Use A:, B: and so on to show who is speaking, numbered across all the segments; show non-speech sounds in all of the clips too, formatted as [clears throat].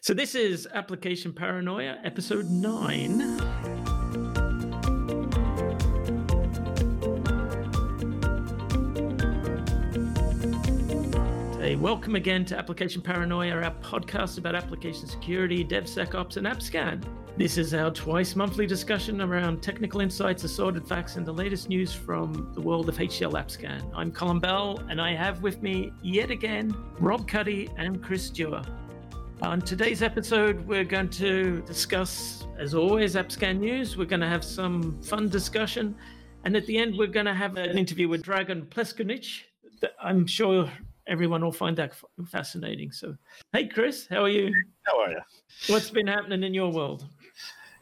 A: So, this is Application Paranoia, episode nine. Hey, welcome again to Application Paranoia, our podcast about application security, DevSecOps, and AppScan. This is our twice monthly discussion around technical insights, assorted facts, and the latest news from the world of HCL AppScan. I'm Colin Bell, and I have with me yet again Rob Cuddy and Chris Dewar. On today's episode, we're going to discuss, as always, AppScan news. We're going to have some fun discussion. And at the end, we're going to have an interview with Dragan Pleskonic. I'm sure everyone will find that fascinating. So, hey, Chris, how are you?
B: How are you?
A: What's been happening in your world?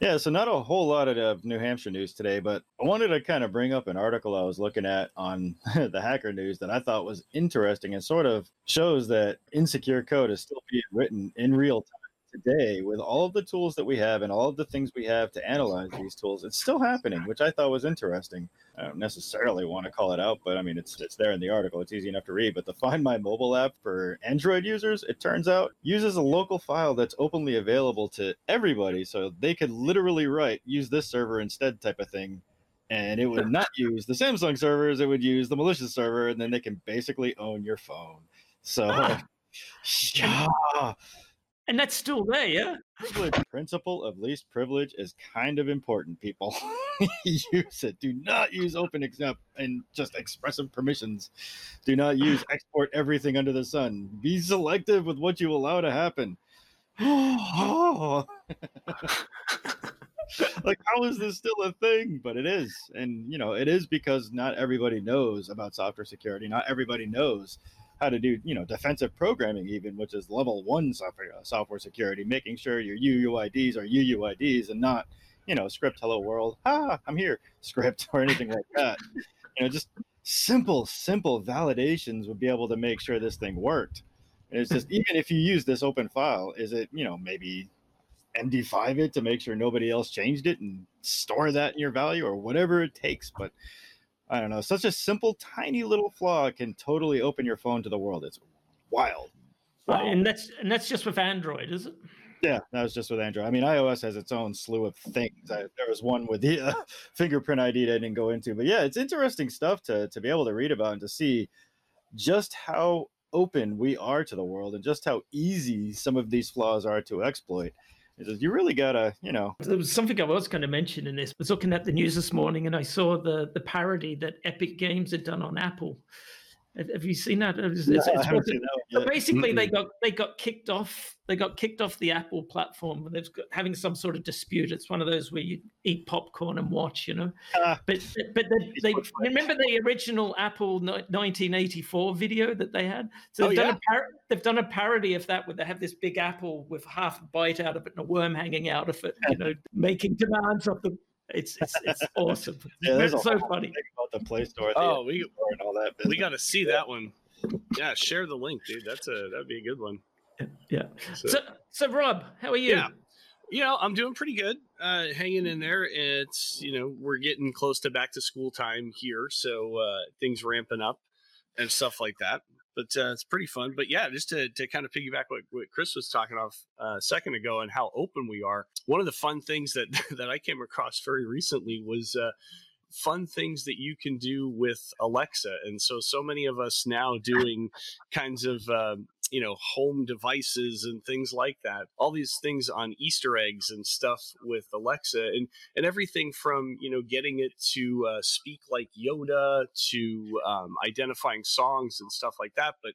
B: Yeah, so not a whole lot of uh, New Hampshire news today, but I wanted to kind of bring up an article I was looking at on [laughs] the Hacker News that I thought was interesting. And sort of shows that insecure code is still being written in real time today with all of the tools that we have and all of the things we have to analyze these tools. It's still happening, which I thought was interesting. I don't necessarily want to call it out, but I mean, it's it's there in the article. It's easy enough to read. But the Find My mobile app for Android users, it turns out, uses a local file that's openly available to everybody, so they could literally write "use this server instead" type of thing, and it would not use the Samsung servers. It would use the malicious server, and then they can basically own your phone. So,
A: Ah. [laughs]
B: yeah.
A: And that's still there, yeah?
B: privilege principle of least privilege is kind of important people. [laughs] Use it. Do not use open examp and just expressive permissions. Do not use [sighs] export everything under the sun. Be selective with what you allow to happen. [sighs] Like how is this still a thing? But it is. And you know it is because not everybody knows about software security. Not everybody knows how to do you know defensive programming even which is level one software software security making sure your uuids are uuids and not you know script hello world. Ah i'm here [laughs] script or anything like that. You know just simple simple validations would be able to make sure this thing worked. And it's just even if you use this open file is it you know maybe md5 it to make sure nobody else changed it and store that in your value or whatever it takes but I don't know. Such a simple, tiny little flaw can totally open your phone to the world. It's wild.
A: Right, And that's and that's just with Android, is it?
B: Yeah, that was just with Android. I mean, iOS has its own slew of things. I, there was one with the uh, [laughs] fingerprint ID that I didn't go into, but yeah, it's interesting stuff to to be able to read about and to see just how open we are to the world and just how easy some of these flaws are to exploit. It's just, you really gotta, you know,
A: There was something I was going to mention in this. I was looking at the news this morning and I saw the the parody that Epic Games had done on Apple. Have have you seen that? It's- it's-
B: I
A: it's what-
B: seen that
A: basically, they
C: Mm-mm.
A: got they got kicked off. They got kicked off the Apple platform. and They've got having some sort of dispute. It's one of those where you eat popcorn and watch, you know.
B: Ah,
A: But but they, they remember the original Apple 1984 video that they had. So
C: Oh,
A: they've, done
C: yeah.
A: a par- they've done a parody of that where they have this big apple with half a bite out of it and a worm hanging out of it. You know, making demands of the. It's it's, it's [laughs] awesome. [laughs]
B: yeah,
A: it's so funny.
B: about the Play Store. the
C: Oh, we
B: App Store and all that.
C: we got to see that one. Yeah, share the link, dude. That's a that'd be a good one.
A: Yeah.
C: So,
A: So so Rob, how are you?
C: Yeah. you know, I'm doing pretty good. Uh, hanging in there. It's you know we're getting close to back to school time here, so uh, things ramping up and stuff like that. But uh, it's pretty fun. But yeah, just to, to kind of piggyback what, what Chris was talking off uh, a second ago and how open we are. One of the fun things that [laughs] that I came across very recently was uh, fun things that you can do with Alexa. And so, so many of us now doing kinds of, um, you know, home devices and things like that. All these things on Easter eggs and stuff with Alexa and, and everything from, you know, getting it to uh, speak like Yoda to um, identifying songs and stuff like that. But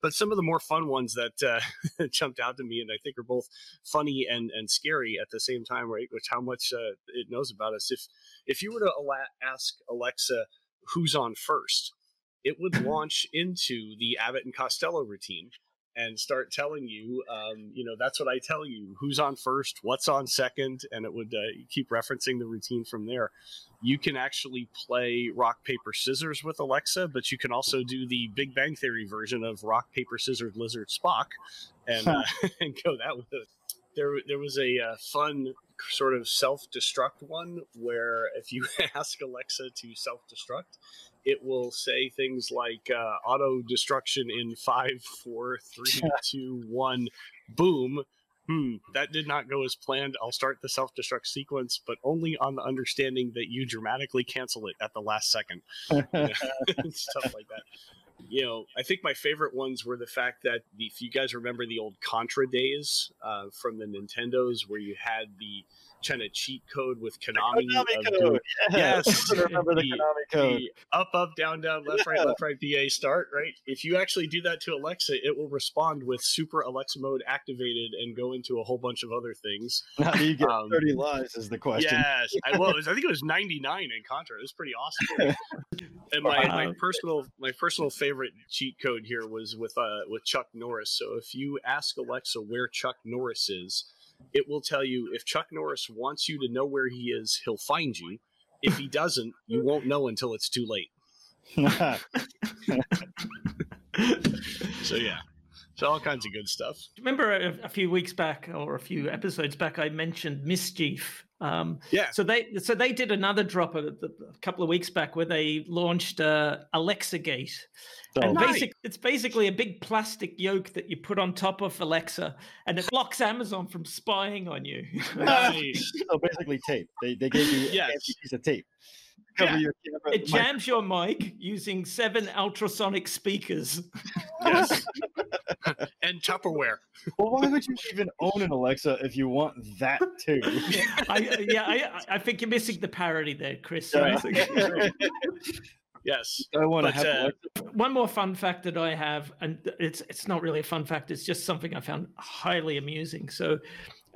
C: but some of the more fun ones that uh, [laughs] jumped out to me and I think are both funny and, and scary at the same time, right? Which how much uh, it knows about us. If if you were to ala- ask Alexa who's on first, it would [clears throat] launch into the Abbott and Costello routine and start telling you, um, you know, that's what I tell you, who's on first, what's on second, and it would uh, keep referencing the routine from there. You can actually play rock, paper, scissors with Alexa, but you can also do the Big Bang Theory version of rock, paper, scissors, lizard, Spock, and, uh, [laughs] and go that with it. There, there was a uh, fun sort of self-destruct one where if you [laughs] ask Alexa to self-destruct, it will say things like uh, auto destruction in five, four, three, [laughs] two, one, boom. hmm, that did not go as planned. I'll start the self destruct sequence, but only on the understanding that you dramatically cancel it at the last second. [laughs] [laughs] Stuff like that. You know, I think my favorite ones were the fact that the, if you guys remember the old Contra days uh, from the Nintendos, where you had the kind of cheat code with Konami.
B: Konami code.
C: doing-. Yes, [laughs]
B: I remember the
C: the-
B: Konami code.
C: the up, up, down, down, left, right,
B: Yeah.
C: left, right, BA start, right? If you actually do that to Alexa, it will respond with super Alexa mode activated and go into a whole bunch of other things.
B: How do you get
C: Um,
B: 30 lives is the question.
C: Yes, I was. I think it was 99 in Contra. It was pretty awesome. [laughs] and my, my personal my personal favorite cheat code here was with uh with Chuck Norris. So if you ask Alexa where Chuck Norris is, it will tell you if Chuck Norris wants you to know where he is, he'll find you. If he doesn't, you won't know until it's too late. [laughs] So yeah, so all kinds of good stuff.
A: Remember a, a few weeks back or a few episodes back, I mentioned MSCHF. Um,
C: Yeah,
A: so they so they did another drop a, a couple of weeks back where they launched uh, Alexa Gate.
B: So,
A: And
C: nice.
A: basic, it's basically a big plastic yoke that you put on top of Alexa, and it blocks Amazon from spying on you.
C: nice. [laughs]
B: so basically tape. They, they gave you
C: Yes.
B: a piece of tape. Cover
C: Yeah.
B: your camera.
A: it
B: mic-
A: jams your mic using seven ultrasonic speakers. [laughs]
C: Yes, [laughs] and Tupperware.
B: Well, why would you even own an Alexa if you want that too? [laughs]
A: I, yeah, I, I think you're missing the parody there, Chris.
B: Yeah.
C: Yes,
B: I want to have
C: uh,
A: One more fun fact that I have, and it's it's not really a fun fact. It's just something I found highly amusing. So,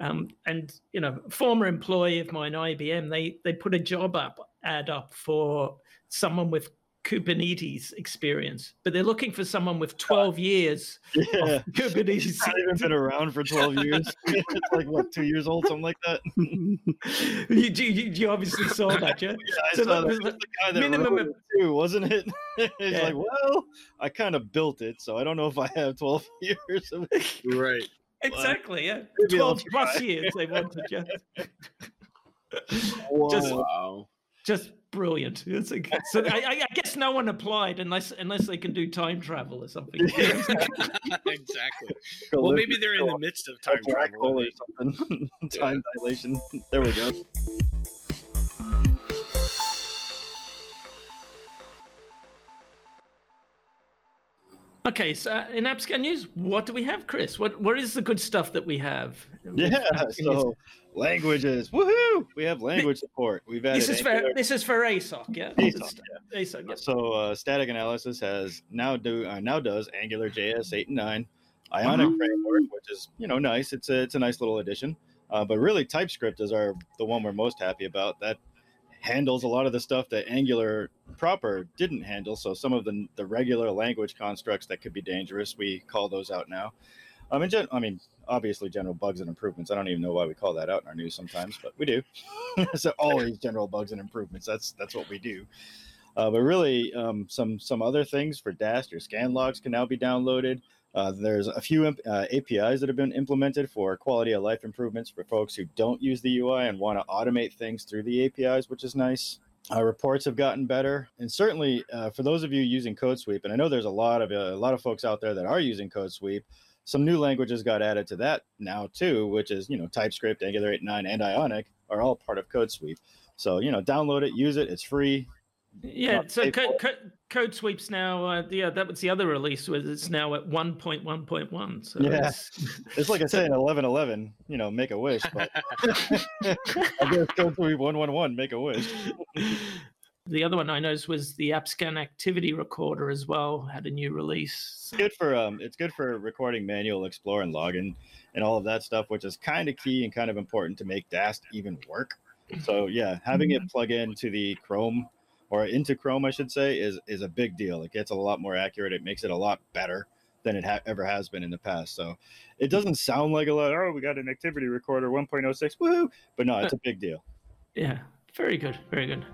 A: um, and you know, former employee of mine, IBM, they they put a job up ad up for someone with Kubernetes experience, but they're looking for someone with 12 years
B: Yeah.
A: of [laughs] Kubernetes.
B: It's not even been around for 12 [laughs] years. it's like, what, two years old, something like that? [laughs]
A: you, you, you obviously saw that, yeah?
B: Yeah, I
A: So
B: saw
A: that
B: that.
A: was
B: It
A: the
B: guy that
A: minimum
B: wrote
A: of-
B: it too, wasn't it? He's
A: Yeah.
B: like, well, I kind of built it, so I don't know if I have 12 years of
C: right.
A: Exactly, yeah. 12 plus years they wanted, yeah.
B: Whoa.
A: Just-
C: Wow.
A: Just brilliant. It's like, so I, I- I guess no one applied unless unless they can do time travel or something. [laughs]
C: exactly. Well, maybe they're in the midst of time travel.
B: or something. [laughs] time [laughs] dilation. There we go.
A: okay, so uh, in AppScan News, what do we have, Chris? What what is the good stuff that we have?
B: Yeah, so languages. Woohoo! We have language support. We've added
A: this is for
B: Angular-
A: this is for ASOC, yeah.
B: ASOC,
A: ASOC, yeah.
B: So uh, static analysis has now do uh, now does Angular JS eight and nine, Ionic
A: Oh.
B: framework, which is you know nice. It's a it's a nice little addition. Uh, but really, TypeScript is our the one we're most happy about. That handles a lot of the stuff that Angular proper didn't handle. So some of the the regular language constructs that could be dangerous, we call those out now. Um, in gen- I mean, obviously, general bugs and improvements. I don't even know why we call that out in our news sometimes, but we do. [laughs] so always general bugs and improvements. That's that's what we do. Uh, but really, um, some some other things for Dast, your scan logs can now be downloaded. Uh, there's a few uh, APIs that have been implemented for quality of life improvements for folks who don't use the UI and want to automate things through the APIs, which is nice. Uh, reports have gotten better, and certainly uh, for those of you using CodeSweep, and I know there's a lot of uh, a lot of folks out there that are using CodeSweep. Some new languages got added to that now too, which is you know TypeScript, Angular 8.9, and Ionic are all part of CodeSweep. So you know, download it, use it. It's free.
A: Yeah, so
B: paid
A: code, code, code sweeps now. Uh, yeah, that was the other release. Was it's now at one point one point one. So
B: Yeah.
A: it's-
B: It's like I say in 11.11, you know, make a wish. But [laughs] [laughs] I guess CodeSweep 111, make a wish. [laughs]
A: the other one I noticed was the AppScan Activity Recorder as well had a new release.
B: It's good for um it's good for recording manual explore and login and all of that stuff which is kind of key and kind of important to make dast even work. So yeah having it plug into the chrome or into chrome i should say is is a big deal. It gets a lot more accurate it makes it a lot better than it ha- ever has been in the past. So it doesn't sound like a lot oh we got an activity recorder 1.06 woohoo but no it's a big deal.
A: Yeah, very good, very good.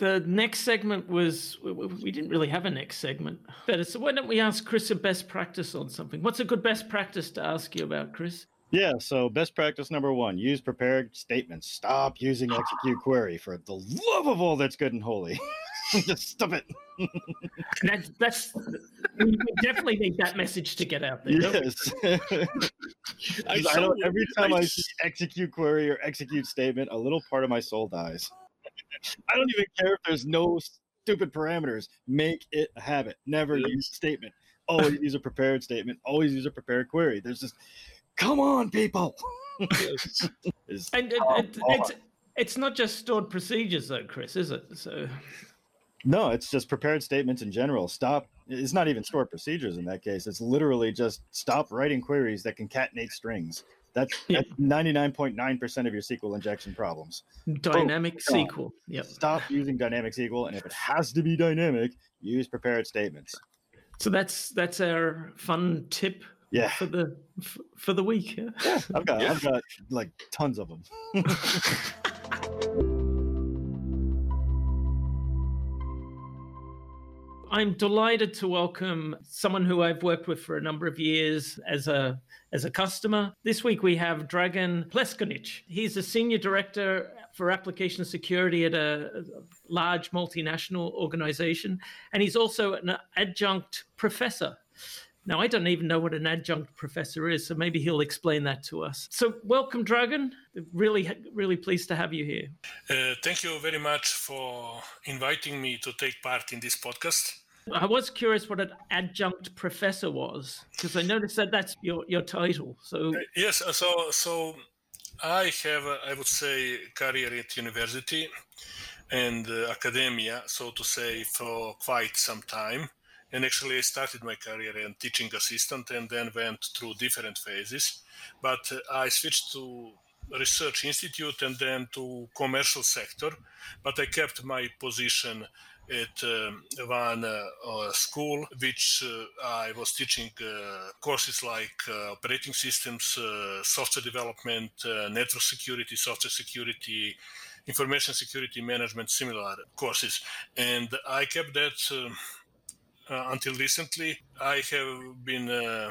A: The next segment was we- we we didn't really have a next segment. Better, so why don't we ask Chris a best practice on something? What's a good best practice to ask you about, Chris?
B: Yeah, so best practice number one use prepared statements. Stop using execute query for the love of all that's good and holy. [laughs] Just stop it. [laughs]
A: That, that's we definitely need that message to get out there.
B: Yes. [laughs] I, I don't, every time I
C: I
B: see execute query or execute statement, a little part of my soul dies. I don't even care if there's no stupid parameters. Make it a habit. Never
C: Yes.
B: use statement. Always use a prepared statement. Always use a prepared query. There's just, come on, people.
C: Yes. [laughs]
B: Is-
A: And it,
B: Oh,
A: it, it's it's not just stored procedures though, Chris, is it? So
B: No, it's just prepared statements in general. Stop. It's not even stored procedures in that case. It's literally just stop writing queries that concatenate strings. That's [laughs] ninety nine point nine percent of your SQL injection problems.
A: dynamic oh,
B: God.
A: SQL. Yep.
B: Stop using dynamic SQL, and if it has to be dynamic, use prepared statements.
A: So that's that's our fun tip
B: Yeah,
A: for the f- for the week. yeah?
B: yeah. I've got
C: Yeah.
B: I've got like tons of them. [laughs] [laughs]
A: I'm delighted to welcome someone who I've worked with for a number of years as a as a customer. This week we have Dragan Pleskonic. He's a senior director for application security at a, large multinational organization, and he's also an adjunct professor. Now, I don't even know what an adjunct professor is, so maybe he'll explain that to us. So, welcome, Dragan. Really, really pleased to have you here.
D: Uh, thank you very much for inviting me to take part in this podcast.
A: I was curious what an adjunct professor was because I noticed that that's your, your title. So,
D: Yes, uh, so so I have, uh, I would say, career at university and uh, academia, so to say, for quite some time. And actually, I started my career as teaching assistant and then went through different phases. But uh, I switched to research institute and then to commercial sector. But I kept my position at um, one uh, uh, school, which uh, I was teaching uh, courses like uh, operating systems, uh, software development, uh, network security, software security, information security management, similar courses. And I kept that um, uh, until recently. I have been uh,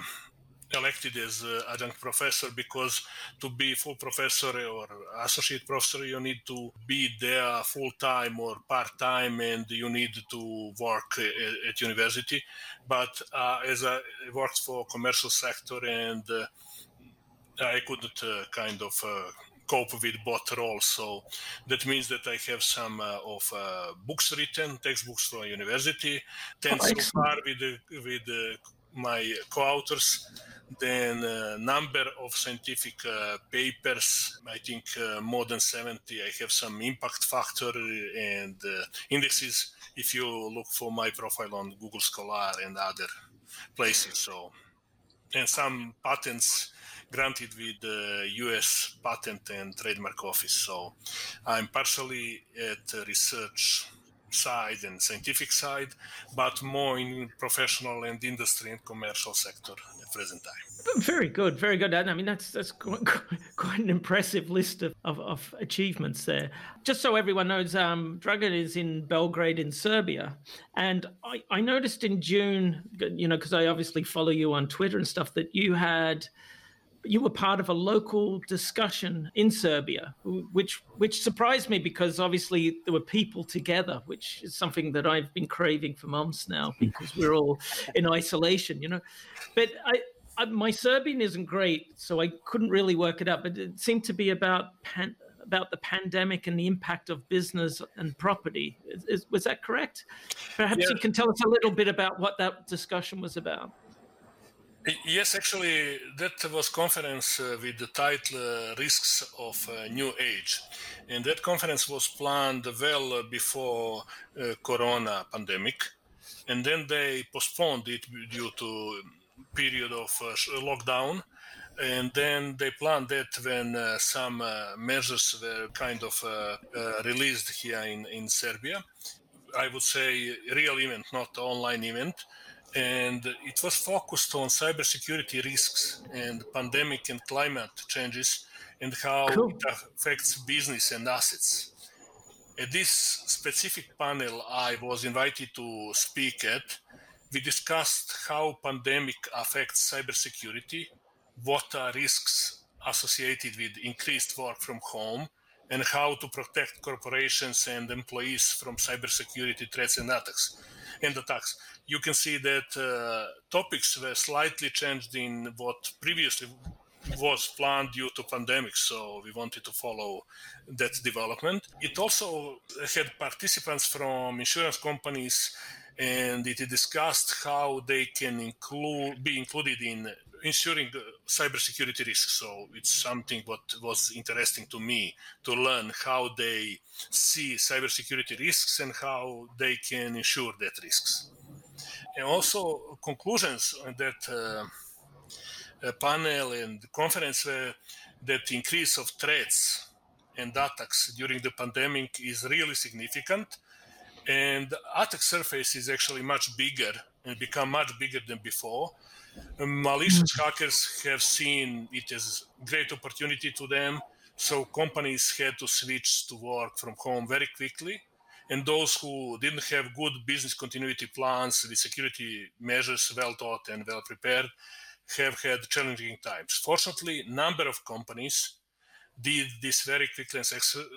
D: elected as uh, adjunct professor because to be full professor or associate professor you need to be there full time or part time and you need to work uh, at university. But uh, as i worked for commercial sector and uh, i couldn't uh, kind of uh, cope with both roles. So that means that i have some uh, of uh, books written textbooks from university 10
A: Oh,
D: so far with the, with my co-authors then uh, number of scientific uh, papers. I think uh, more than 70 i have some impact factor and uh, indexes if you look for my profile on google scholar and other places so and some patents granted with the us patent and trademark office. So i'm partially at research side and scientific side but more in professional and industry and commercial sector at present time
A: very good, very good. I mean, that's that's quite, quite an impressive list of, of, of achievements there. Just so everyone knows, um, Dragan is in Belgrade in Serbia. And I, I noticed in June, you know, because I obviously follow you on Twitter and stuff, that you had you were part of a local discussion in Serbia, which which surprised me because obviously there were people together, which is something that I've been craving for months now [laughs] because we're all in isolation, you know. But I, I my Serbian isn't great, so I couldn't really work it out. But it seemed to be about pan, about the pandemic and the impact of business and property. Is, is, was that correct? Perhaps
D: Yeah.
A: you can tell us a little bit about what that discussion was about.
D: Yes, actually, that was conference uh, with the title uh, "Risks of uh, New Age," and that conference was planned well uh, before uh, Corona pandemic, and then they postponed it due to period of uh, lockdown, and then they planned that when some measures were kind of released here in in Serbia. I would say real event, not online event and it was focused on cybersecurity risks and pandemic and climate changes and how
A: Cool.
D: it affects business and assets. At this specific panel I was invited to speak at, we discussed how pandemic affects cybersecurity, what are risks associated with increased work from home, and how to protect corporations and employees from cybersecurity threats and attacks. And attacks. You can see that uh, topics were slightly changed in what previously was planned due to pandemic, so we wanted to follow that development. It also had participants from insurance companies, and it discussed how they can include be included in ensuring the cybersecurity risks. So it's something what was interesting to me to learn how they see cybersecurity risks and how they can ensure that risks. And also conclusions that uh, panel and conference were that increase of threats and attacks during the pandemic is really significant and attack surface is actually much bigger and become much bigger than before. Malicious mm-hmm. hackers have seen it as great opportunity to them so companies had to switch to work from home very quickly. And those who didn't have good business continuity plans with security measures well thought and well prepared have had challenging times. Fortunately number of companies did this very quickly and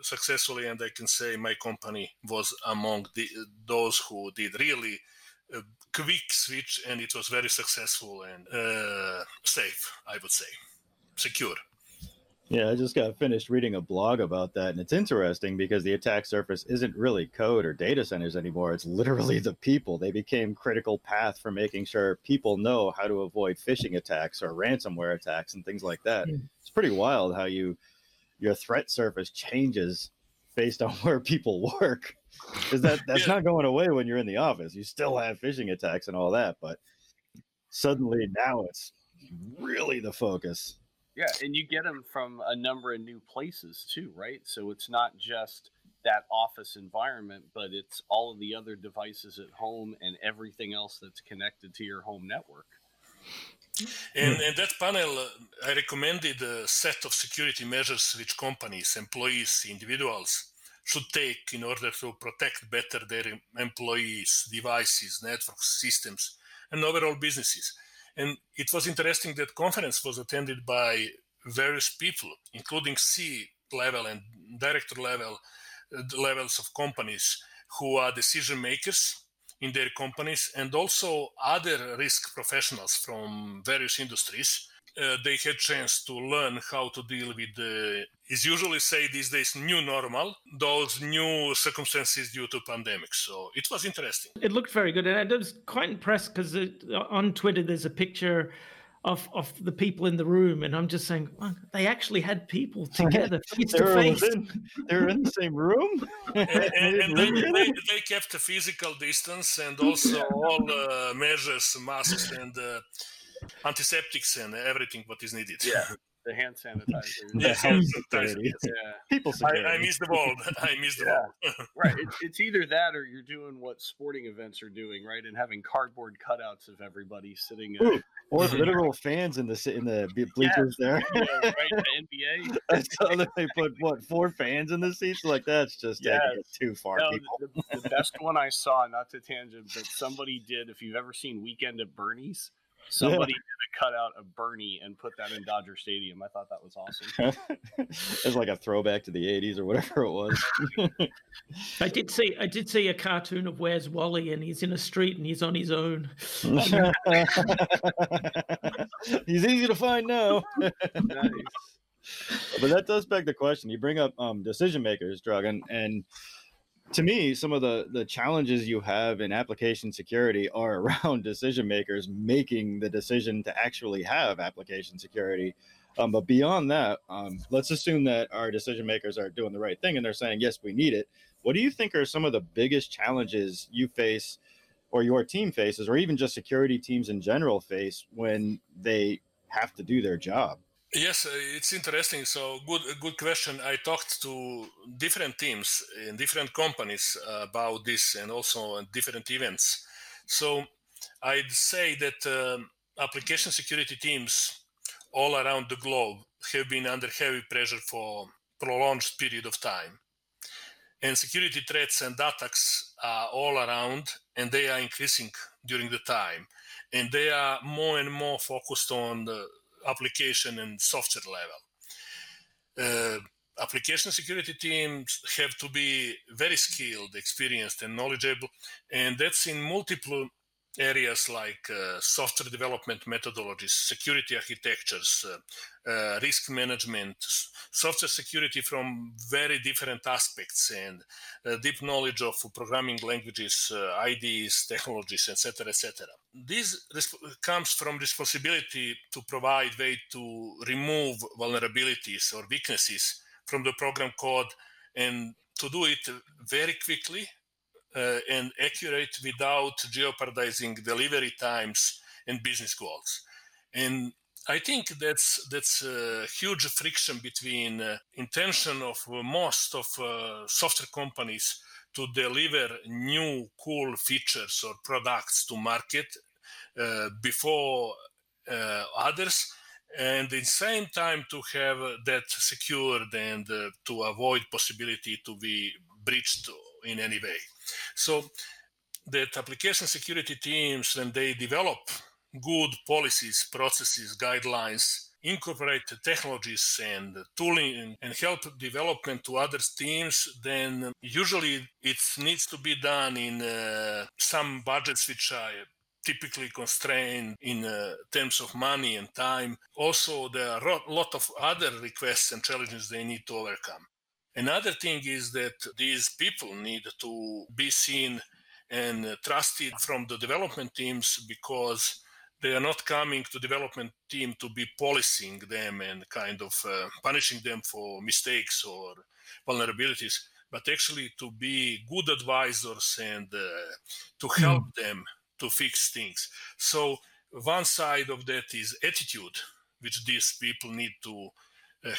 D: successfully and i can say my company was among the, those who did really a quick switch and it was very successful and uh, safe i would say. Secure.
B: Yeah i just got finished reading a blog about that and it's interesting because the attack surface isn't really code or data centers anymore. It's literally the people. They became critical path for making sure people know how to avoid phishing attacks or ransomware attacks and things like that. Mm. it's pretty wild how you your threat surface changes based on [laughs] where people work is that that's yeah. not going away when you're in the office. You still have phishing attacks and all that, but suddenly now it's really the focus.
E: Yeah, and you get them from a number of new places too, right? So it's not just that office environment, but it's all of the other devices at home and everything else that's connected to your home network.
D: And in that panel, uh, I recommended a set of security measures which companies, employees, individuals should take in order to protect better their employees, devices, networks, systems, and overall businesses. And it was interesting that conference was attended by various people, including C level and director level uh, levels of companies who are decision makers in their companies and also other risk professionals from various industries. Uh, they had chance to learn how to deal with the is usually say these days new normal those new circumstances due to pandemic. So it was interesting.
A: It looked very good and i was quite impressed because on twitter there's a picture of of the people in the room, and I'm just saying well, they actually had people [laughs] together face to face.
B: They're in the same room, [laughs]
D: and, and, and they, they, they, kept a physical distance and also [laughs] all uh, measures, masks, and uh, antiseptics, and everything what is needed.
E: Yeah the hand sanitizer.
D: the hand sanitizer. Yeah. People I, I miss the ball. I miss the yeah.
E: ball. right. It's, it's, either that or you're doing what sporting events are doing, right? And having cardboard cutouts of everybody sitting. Uh,
B: or [laughs] literal fans in the in the bleachers there.
E: Yeah, right. The NBA. [laughs]
B: I saw that they put what four fans in the seats. Like that's just yeah. taking it too far. No,
E: the, the best one I saw, not to tangent, but somebody did. If you've ever seen Weekend at Bernie's Somebody yeah. did a cutout of Bernie and put that in Dodger Stadium. I thought that was awesome. [laughs]
B: it's like a throwback to the '80s or whatever it was.
A: I did see I did see a cartoon of Where's Wally, and he's in a street and he's on his own. [laughs]
B: he's easy to find now. nice. But that does beg the question. You bring up um, decision makers, Dragan, and to me, some of the the challenges you have in application security are [laughs] around decision makers making the decision to actually have application security. Um, but beyond that, um, let's assume that our decision makers are doing the right thing and they're saying, yes, we need it. What do you think are some of the biggest challenges you face or your team faces, or even just security teams in general face when they have to do their job?
D: Yes, uh, it's interesting. So good, good question. I talked to different teams in different companies about this, and also different events. So I'd say that um, application security teams all around the globe have been under heavy pressure for prolonged period of time, and security threats and attacks are all around, and they are increasing during the time, and they are more and more focused on the application and software level. Uh, application security teams have to be very skilled, experienced, and knowledgeable, and that's in multiple areas like uh, software development methodologies, security architectures, uh, uh, risk management, software security from very different aspects, and uh, deep knowledge of programming languages, uh, IDs, technologies, etc., etc. This resp- comes from responsibility to provide way to remove vulnerabilities or weaknesses from the program code and to do it very quickly and accurate without jeopardizing delivery times and business goals. And I think that's that's a huge friction between uh, intention of uh, most of uh, software companies to deliver new cool features or products to market uh, before uh, others and at the same time to have that secured and uh, to avoid possibility to be breached in any way so that application security teams, when they develop good policies, processes, guidelines, incorporate technologies and tooling and help development to other teams, then usually it needs to be done in uh, some budgets which are typically constrained in uh, terms of money and time. Also, there are a lot of other requests and challenges they need to overcome. Another thing is that these people need to be seen and trusted from the development teams because they are not coming to development team to be policing them and kind of uh, punishing them for mistakes or vulnerabilities but actually to be good advisors and uh, to hmm. help mm. them to fix things so one side of that is attitude which these people need to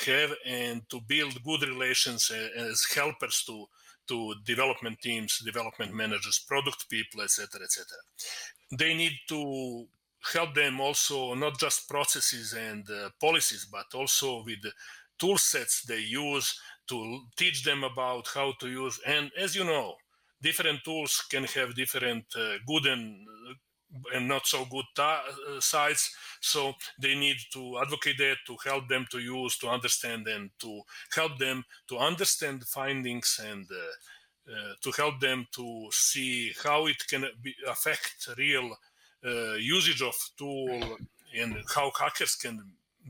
D: have and to build good relations as helpers to to development teams, development managers, product people, etc., etc. They need to help them also not just processes and uh, policies, but also with tool sets they use to teach them about how to use. And as you know, different tools can have different uh, good and and not so good ta- uh, sides. So they need to advocate that to help them to use, to understand, and to help them to understand the findings and uh, uh, to help them to see how it can be, affect real uh, usage of tool and how hackers can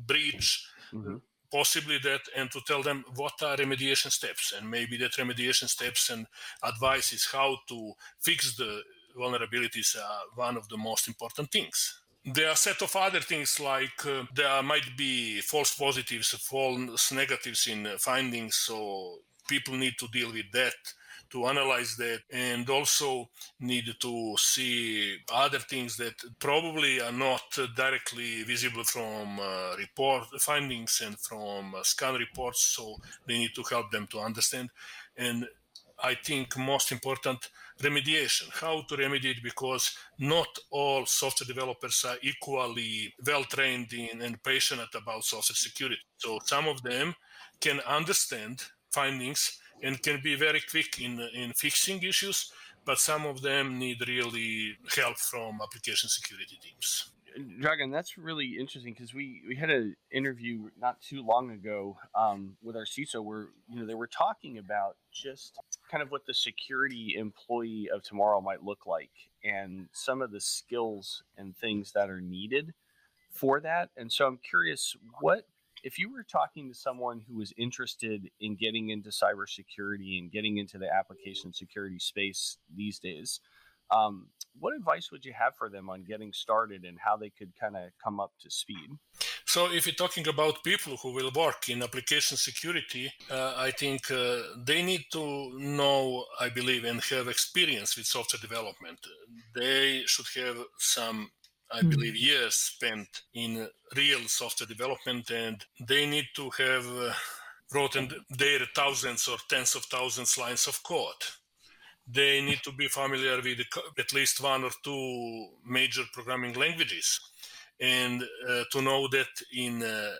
D: breach. Mm-hmm. Possibly that, and to tell them what are remediation steps, and maybe that remediation steps and advice is how to fix the vulnerabilities are one of the most important things. There are a set of other things like uh, there might be false positives, false negatives in findings, so people need to deal with that to analyze that and also need to see other things that probably are not directly visible from uh, report findings and from uh, scan reports so they need to help them to understand and i think most important remediation, how to remediate because not all software developers are equally well trained in and passionate about software security. So some of them can understand findings and can be very quick in, in fixing issues, but some of them need really help from application security teams.
E: Dragan, that's really interesting because we, we had an interview not too long ago um, with our CISO where you know they were talking about just kind of what the security employee of tomorrow might look like and some of the skills and things that are needed for that. And so I'm curious, what if you were talking to someone who was interested in getting into cybersecurity and getting into the application security space these days? Um, what advice would you have for them on getting started and how they could kind of come up to speed?
D: So, if you're talking about people who will work in application security, uh, I think uh, they need to know, I believe, and have experience with software development. They should have some I hmm. believe, years spent in real software development, and they need to have uh, written their thousands or tens of thousands lines of code they need to be familiar with at least one or two major programming languages and uh, to know that in uh,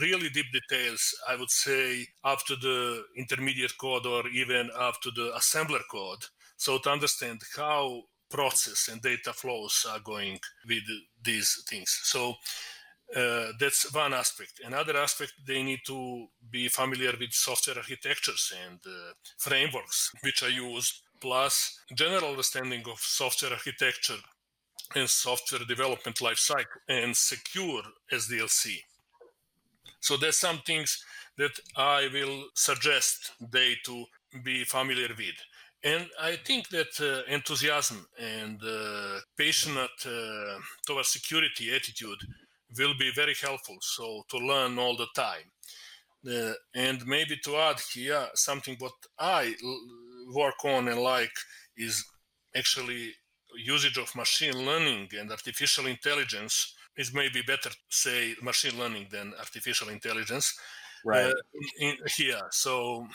D: really deep details i would say up to the intermediate code or even up to the assembler code so to understand how process and data flows are going with these things so Uh, that's one aspect. Another aspect, they need to be familiar with software architectures and uh, frameworks which are used, plus general understanding of software architecture and software development lifecycle and secure SDLC. So there's some things that I will suggest they to be familiar with. And I think that uh, enthusiasm and uh, passionate uh, towards security attitude will be very helpful. So to learn all the time. Uh, and maybe to add here something what I l- work on and like is actually usage of machine learning and artificial intelligence is maybe better say machine learning than artificial intelligence
E: Right.
D: uh, in, in here so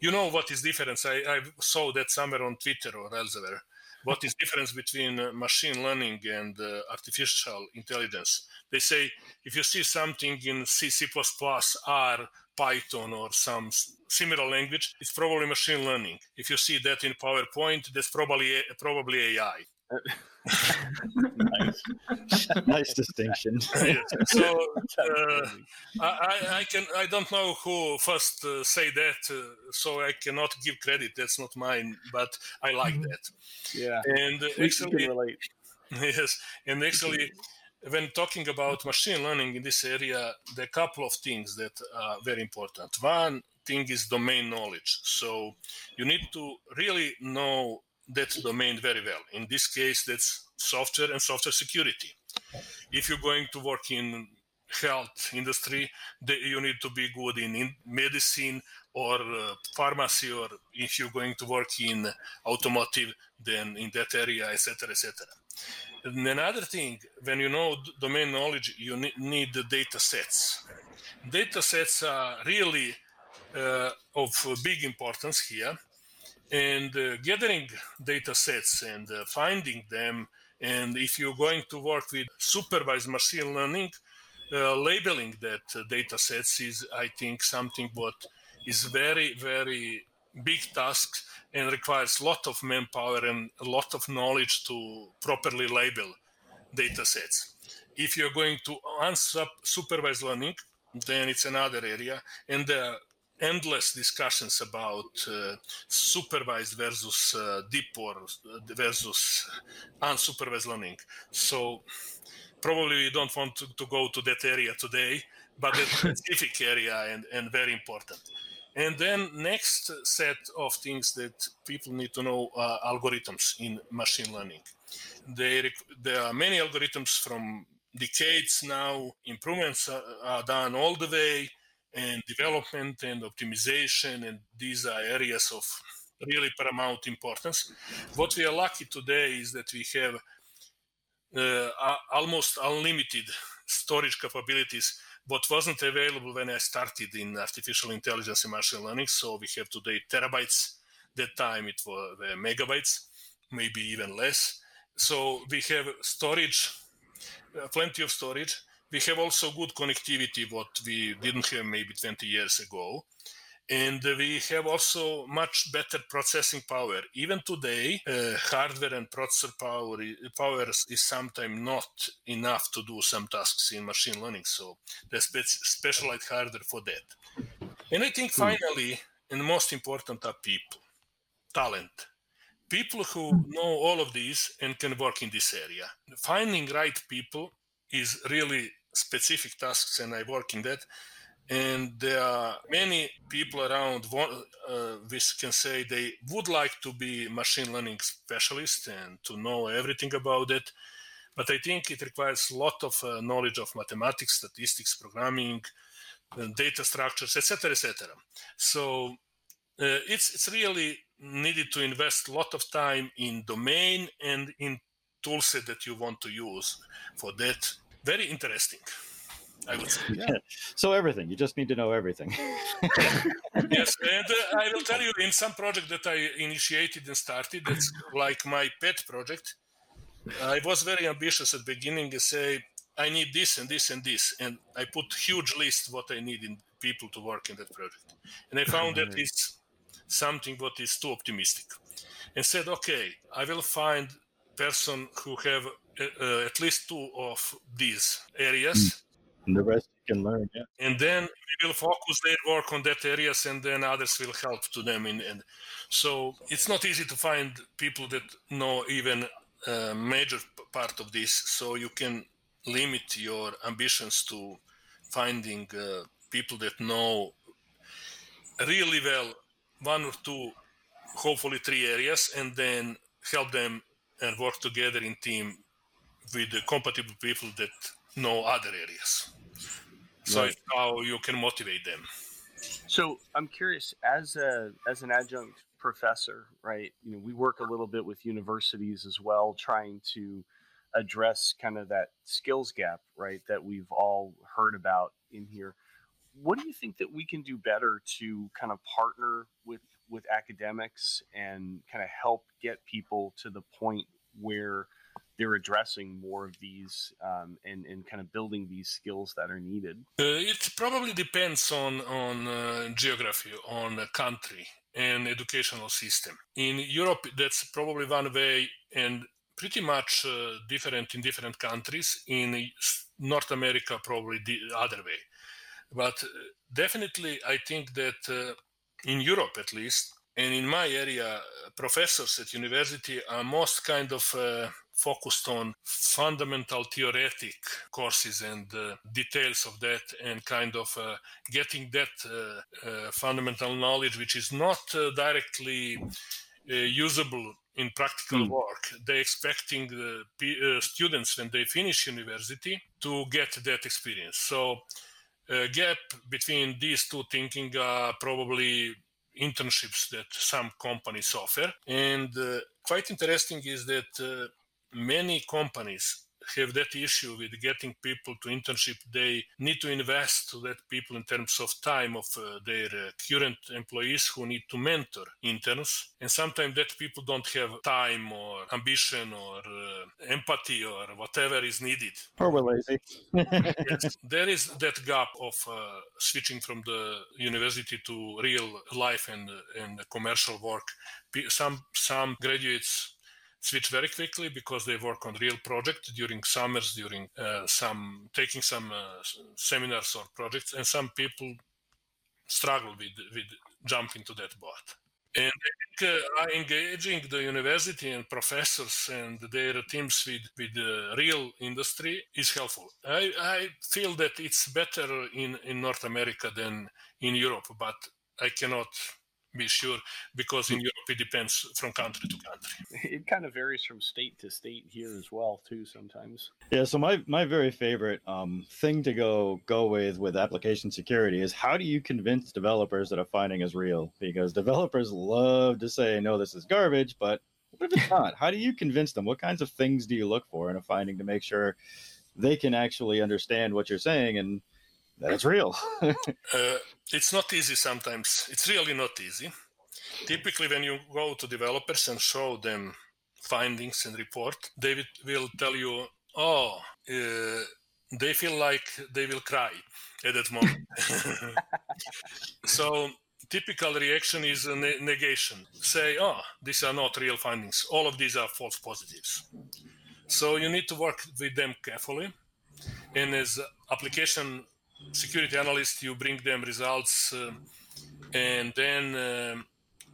D: you know what is difference? I, I saw that somewhere on twitter or elsewhere. What is difference between uh, machine learning and uh, artificial intelligence? They say if you see something in c c++ r python or some similar language it's probably machine learning if you see that in powerpoint that's probably probably ai
E: nice. [laughs]
B: nice distinction. [laughs]
D: Yes. so uh. I, I- I can I don't know who first uh, say that, uh, so I cannot give credit. That's not mine, but I like that.
E: yeah.
D: And uh,
E: We can
D: actually,
E: relate. [laughs]
D: yes, and actually, when talking about machine learning in this area, there are a couple of things that are very important. One thing is domain knowledge. So you need to really know that domain very well. In this case, that's software and software security. If you're going to work in health industry, you need to be good in, in medicine or uh, pharmacy, or if you're going to work in automotive, then in that area, etc., etc. And another thing, when you know domain knowledge, you need the data sets. Data sets are really of uh, big importance here. And uh, gathering data sets and uh, finding them, and if you're going to work with supervised machine learning, labeling that data sets is, I think, something what is very, very big task and requires a lot of manpower and a lot of knowledge to properly label data sets. If you're going to unsupervised learning, then it's another area, and are endless discussions about uh, supervised versus uh, deep or uh, versus unsupervised learning. So probably we don't want to, to go to that area today, but a [laughs] specific area and, and very important. And then next set of things that people need to know are algorithms in machine learning. They, there are many algorithms from decades now. Improvements are, are done all the way, and development and optimization, and these are areas of really paramount importance. What we are lucky today is that we have uh, almost unlimited storage capabilities what wasn't available when I started in artificial intelligence and machine learning. So we have today terabytes. That time it was megabytes, maybe even less. So we have storage, uh, plenty of storage. We have also good connectivity, what we didn't have maybe 20 years ago. And we have also much better processing power. Even today, uh, hardware and processor power, i- power is sometimes not enough to do some tasks in machine learning. So there's spe- specialized hardware for that. And I think finally, and most important are people, talent. People who know all of these and can work in this area. Finding right people is really specific tasks, and I work in that. And there are many people around uh, which can say they would like to be machine learning specialist and to know everything about it. But i think it requires a lot of uh, knowledge of mathematics statistics programming uh, data structures etc etc so uh, it's it's really needed to invest a lot of time in domain and in toolset that you want to use for that very interesting i would say
B: So everything. You just need to know everything. [laughs]
D: yes, [laughs] and uh, I will tell you in some project that I initiated and started, that's like my pet project. I was very ambitious at the beginning and say, I need this and this and this. And I put huge list what I need in people to work in that project. And I found that it's something what is too optimistic. And said, okay, I will find person who have uh, uh, at least two of these areas
B: And the rest you can learn. Yeah.
D: And then we will focus their work on that areas, and then others will help to them. In and so it's not easy to find people that know even a major part of this. So you can limit your ambitions to finding uh, people that know really well one or two, hopefully three areas, and then help them and work together in team with the compatible people that know other areas. So
B: Right.
D: it's how you can motivate them.
E: So I'm curious, as a as an adjunct professor, right? You know, we work a little bit with universities as well, trying to address kind of that skills gap, right? That we've all heard about in here. What do you think that we can do better to kind of partner with with academics and kind of help get people to the point where they're addressing more of these um, and and kind of building these skills that are needed?
D: Uh, it probably depends on on uh, geography, on country and educational system. In Europe, that's probably one way, and pretty much uh, different in different countries. In North America, probably the other way. But uh, definitely, I think that uh, in Europe, at least, and in my area, professors at university are most kind of uh, focused on fundamental theoretic courses and uh, details of that and kind of uh, getting that uh, uh, fundamental knowledge which is not uh, directly uh, usable in practical
E: Mm.
D: work they expecting the p- uh, students when they finish university to get that experience so gap between these two thinking are probably internships that some companies offer. And uh, quite interesting is that uh, many companies have that issue with getting people to internship. They need to invest to that people in terms of time of uh, their uh, current employees who need to mentor interns. And sometimes that people don't have time or ambition or uh, empathy or whatever is needed
B: Or we're lazy. [laughs]
D: yes, there is that gap of uh, switching from the university to real life and and commercial work. Some some graduates switch very quickly because they work on real projects during summers, during uh, some taking some uh, seminars or projects, and some people struggle with with jump into that boat. And I think uh, engaging the university and professors and their teams with, with the real industry is helpful. I, I feel that it's better in, in North America than in Europe, but I cannot be sure because in Europe it depends from country to country.
E: It kind of varies from state to state here as well, too. Sometimes.
B: Yeah, so my my very favorite um, thing to go go with with application security is how do you convince developers that a finding is real? Because developers love to say no, this is garbage, but what if it's not? How do you convince them? What kinds of things do you look for in a finding to make sure they can actually understand what you're saying and that it's real? [laughs]
D: Uh, it's not easy sometimes. It's really not easy. Typically, when you go to developers and show them findings and report, they will- will tell you, "Oh, uh, they feel like they will cry at that moment." [laughs] so, typical reaction is a ne- negation. Say, "Oh, these are not real findings. All of these are false positives." So you need to work with them carefully, and as application security analyst, you bring them results, um, and then um,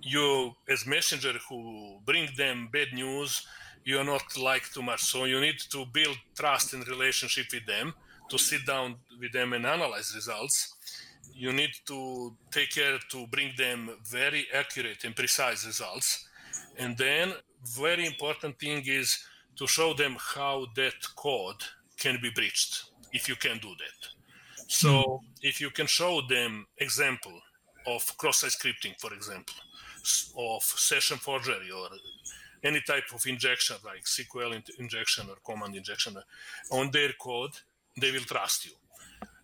D: you, as messenger who bring them bad news, you are not like too much. So you need to build trust and relationship with them, to sit down with them and analyze results. You need to take care to bring them very accurate and precise results, and then very important thing is to show them how that code can be breached if you can do that. So if you can show them example of cross-site scripting, for example, of session forgery or any type of injection like SQL in- injection or command injection uh, on their code, they will trust you.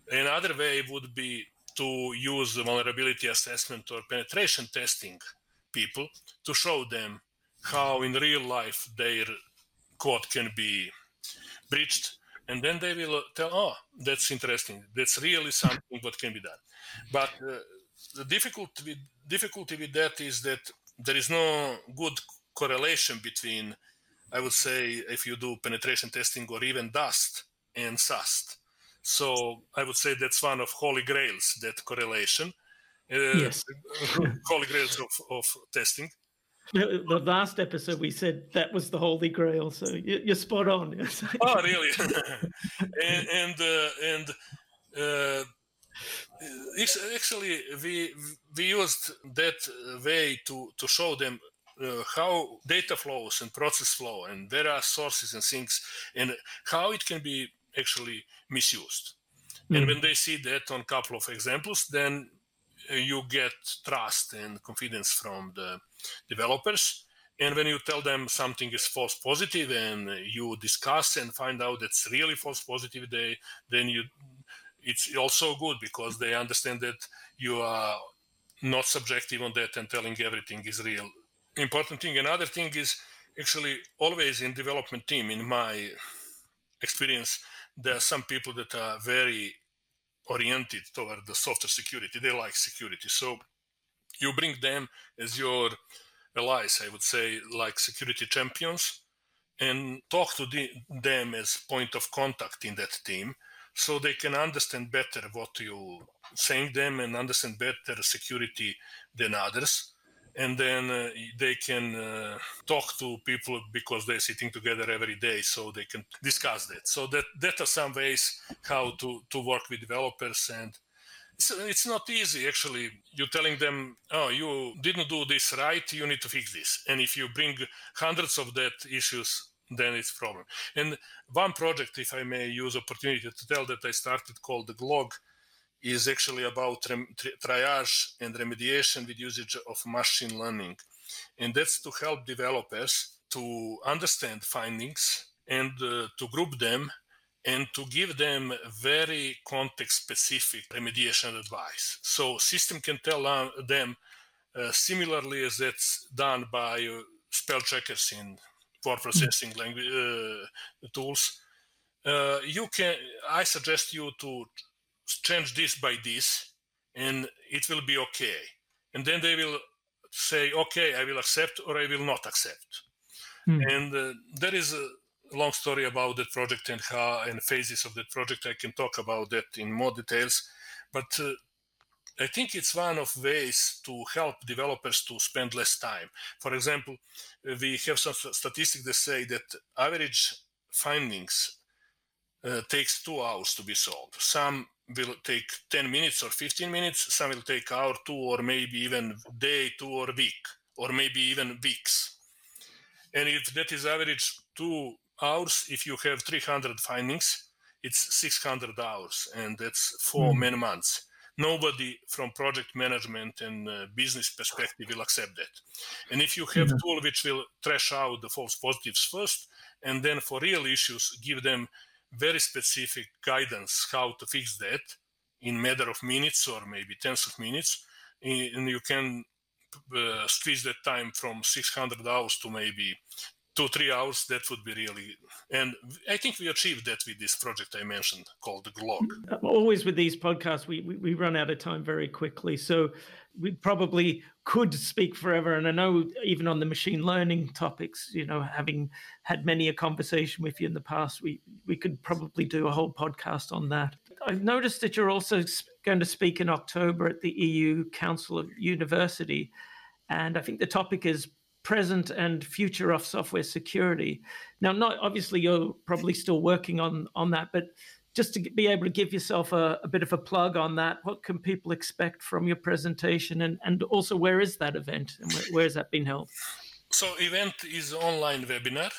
D: Another way would be to use vulnerability assessment or penetration testing people to show them how in real life their code can be breached and then they will tell oh that's interesting that's really something what can be done but uh, the difficulty with, difficulty with that is that there is no good correlation between i would say if you do penetration testing or even DAST and SAST So I would say that's one of holy grails, that correlation.
A: Uh, yes. [laughs]
D: holy grails of, of testing.
A: The last episode we said that was the holy grail, so you're spot on. [laughs]
D: oh, really? [laughs] and and, uh, and uh, actually, we we used that way to to show them uh, how data flows and process flow and there are sources and things and how it can be actually misused. Mm-hmm. And hmm. when they see that on a couple of examples, then you get trust and confidence from the developers. And when you tell them something is false positive and you discuss and find out it's really false positive, they then you it's also good because they understand that you are not subjective on that and telling everything is real. Important thing. Another thing is actually always in development team, in my experience, there are some people that are very oriented toward the software security. They like security. So you bring them as your allies, I would say, like security champions, and talk to the, them as point of contact in that team so they can understand better what you saying them and understand better security than others and then uh, they can uh, talk to people because they're sitting together every day so they can discuss that. So that that are some ways how to to work with developers and it's, it's not easy actually. You're telling them oh you didn't do this right you need to fix this. And if you bring hundreds of that issues then it's problem. And one project if i may use opportunity to tell that i started called the glog is actually about triage and remediation with usage of machine learning. And that's to help developers to understand findings and uh, to group them and to give them very context specific remediation advice. So system can tell them uh, similarly as that's done by uh, spell checkers in word processing language uh, tools. Uh, you can I suggest you to change this by this and it will be okay. And then they will say okay i will accept or i will not accept. Hmm. and uh, there is a long story about that project and how and phases of that project. I can talk about that in more details. But uh, i think it's one of ways to help developers to spend less time. For example we have some statistics that say that average findings uh, takes two hours to be solved. Some will take 10 minutes or 15 minutes some will take hour two or maybe even day two or week or maybe even weeks and if that is average two hours if you have 300 findings it's 600 hours and that's four mm. many months nobody from project management and uh, business perspective will accept that and if you have mm-hmm. tool which will trash out the false positives first and then for real issues give them very specific guidance how to fix that in matter of minutes or maybe tens of minutes. And you can uh, squeeze that time from 600 hours to maybe two three hours that would be really and i think we achieved that with this project i mentioned called the glog uh,
A: always with these podcasts we, we, we run out of time very quickly so we probably could speak forever. And I know even on the machine learning topics, you know, having had many a conversation with you in the past, we we could probably do a whole podcast on that. I've noticed that you're also going to speak in October at the EC Council of University, and I think the topic is present and future of software security. Now, not obviously you're probably still working on on that, but just to be able to give yourself a, a, bit of a plug on that, what can people expect from your presentation, and and also where is that event and where, where has that been held?
D: So, event is online webinar,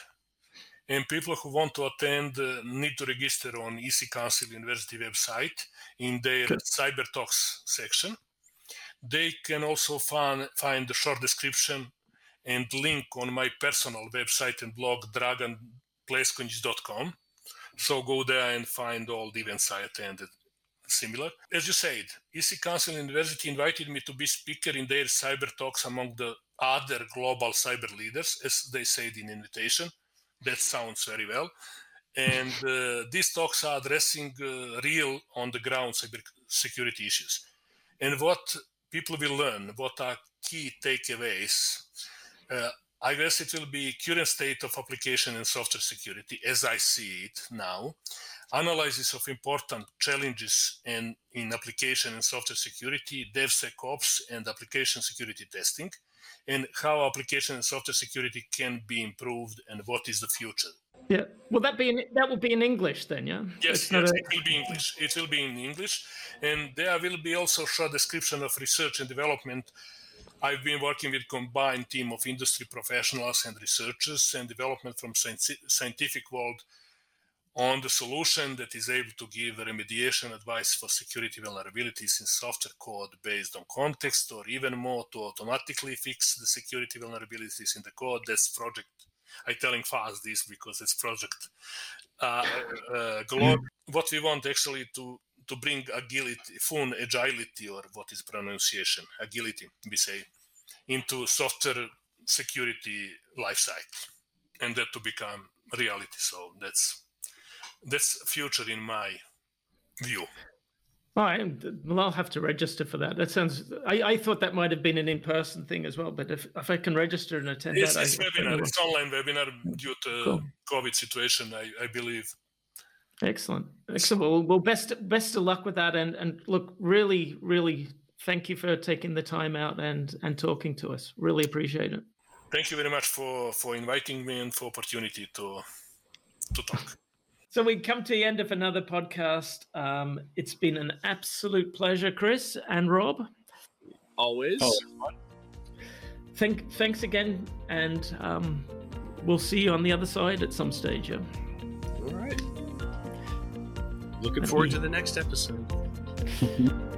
D: and people who want to attend uh, need to register on EC Council University website in their Good. Cyber Talks section. They can also find find the short description and link on my personal website and blog draganpleskonic.com so go there and find all the events I attended. Similar. As you said, EC Council University invited me to be speaker in their cyber talks among the other global cyber leaders, as they said in invitation. That sounds very well. And uh, these talks are addressing uh, real on the ground cyber security issues. And what people will learn, what are key takeaways, uh, I guess it will be current state of application and software security as I see it now. analysis of important challenges in, in application and software security, DevSecOps, and application security testing, and how application and software security can be improved and what is the future.
A: Yeah, will that be in, that will be in English then? Yeah.
D: Yes, yes, a... it will be English. It will be in English, and there will be also short description of research and development. I've been working with combined team of industry professionals and researchers and development from scientific world on the solution that is able to give remediation advice for security vulnerabilities in software code based on context or even more to automatically fix the security vulnerabilities in the code. That's project. I'm telling fast this because it's project uh, uh, What we want actually to to bring agility, fun agility, or what is pronunciation, agility, we say, into software security lifecycle, and that to become reality. So that's that's future in my view.
A: All right, well, I'll have to register for that. That sounds. I, I thought that might have been an in-person thing as well, but if, if I can register and attend
D: it's,
A: that,
D: it's
A: I,
D: webinar. It's online webinar due to cool. COVID situation. I, I believe.
A: Excellent, excellent. Well, well, best best of luck with that, and and look, really, really, thank you for taking the time out and and talking to us. Really appreciate it.
D: Thank you very much for for inviting me and for opportunity to to talk. [laughs]
A: So we come to the end of another podcast. Um, it's been an absolute pleasure, Chris and Rob.
C: Always.
A: Oh. Thank, thanks again, and um, we'll see you on the other side at some stage. Yeah.
C: All right. Looking forward to the next episode. [laughs]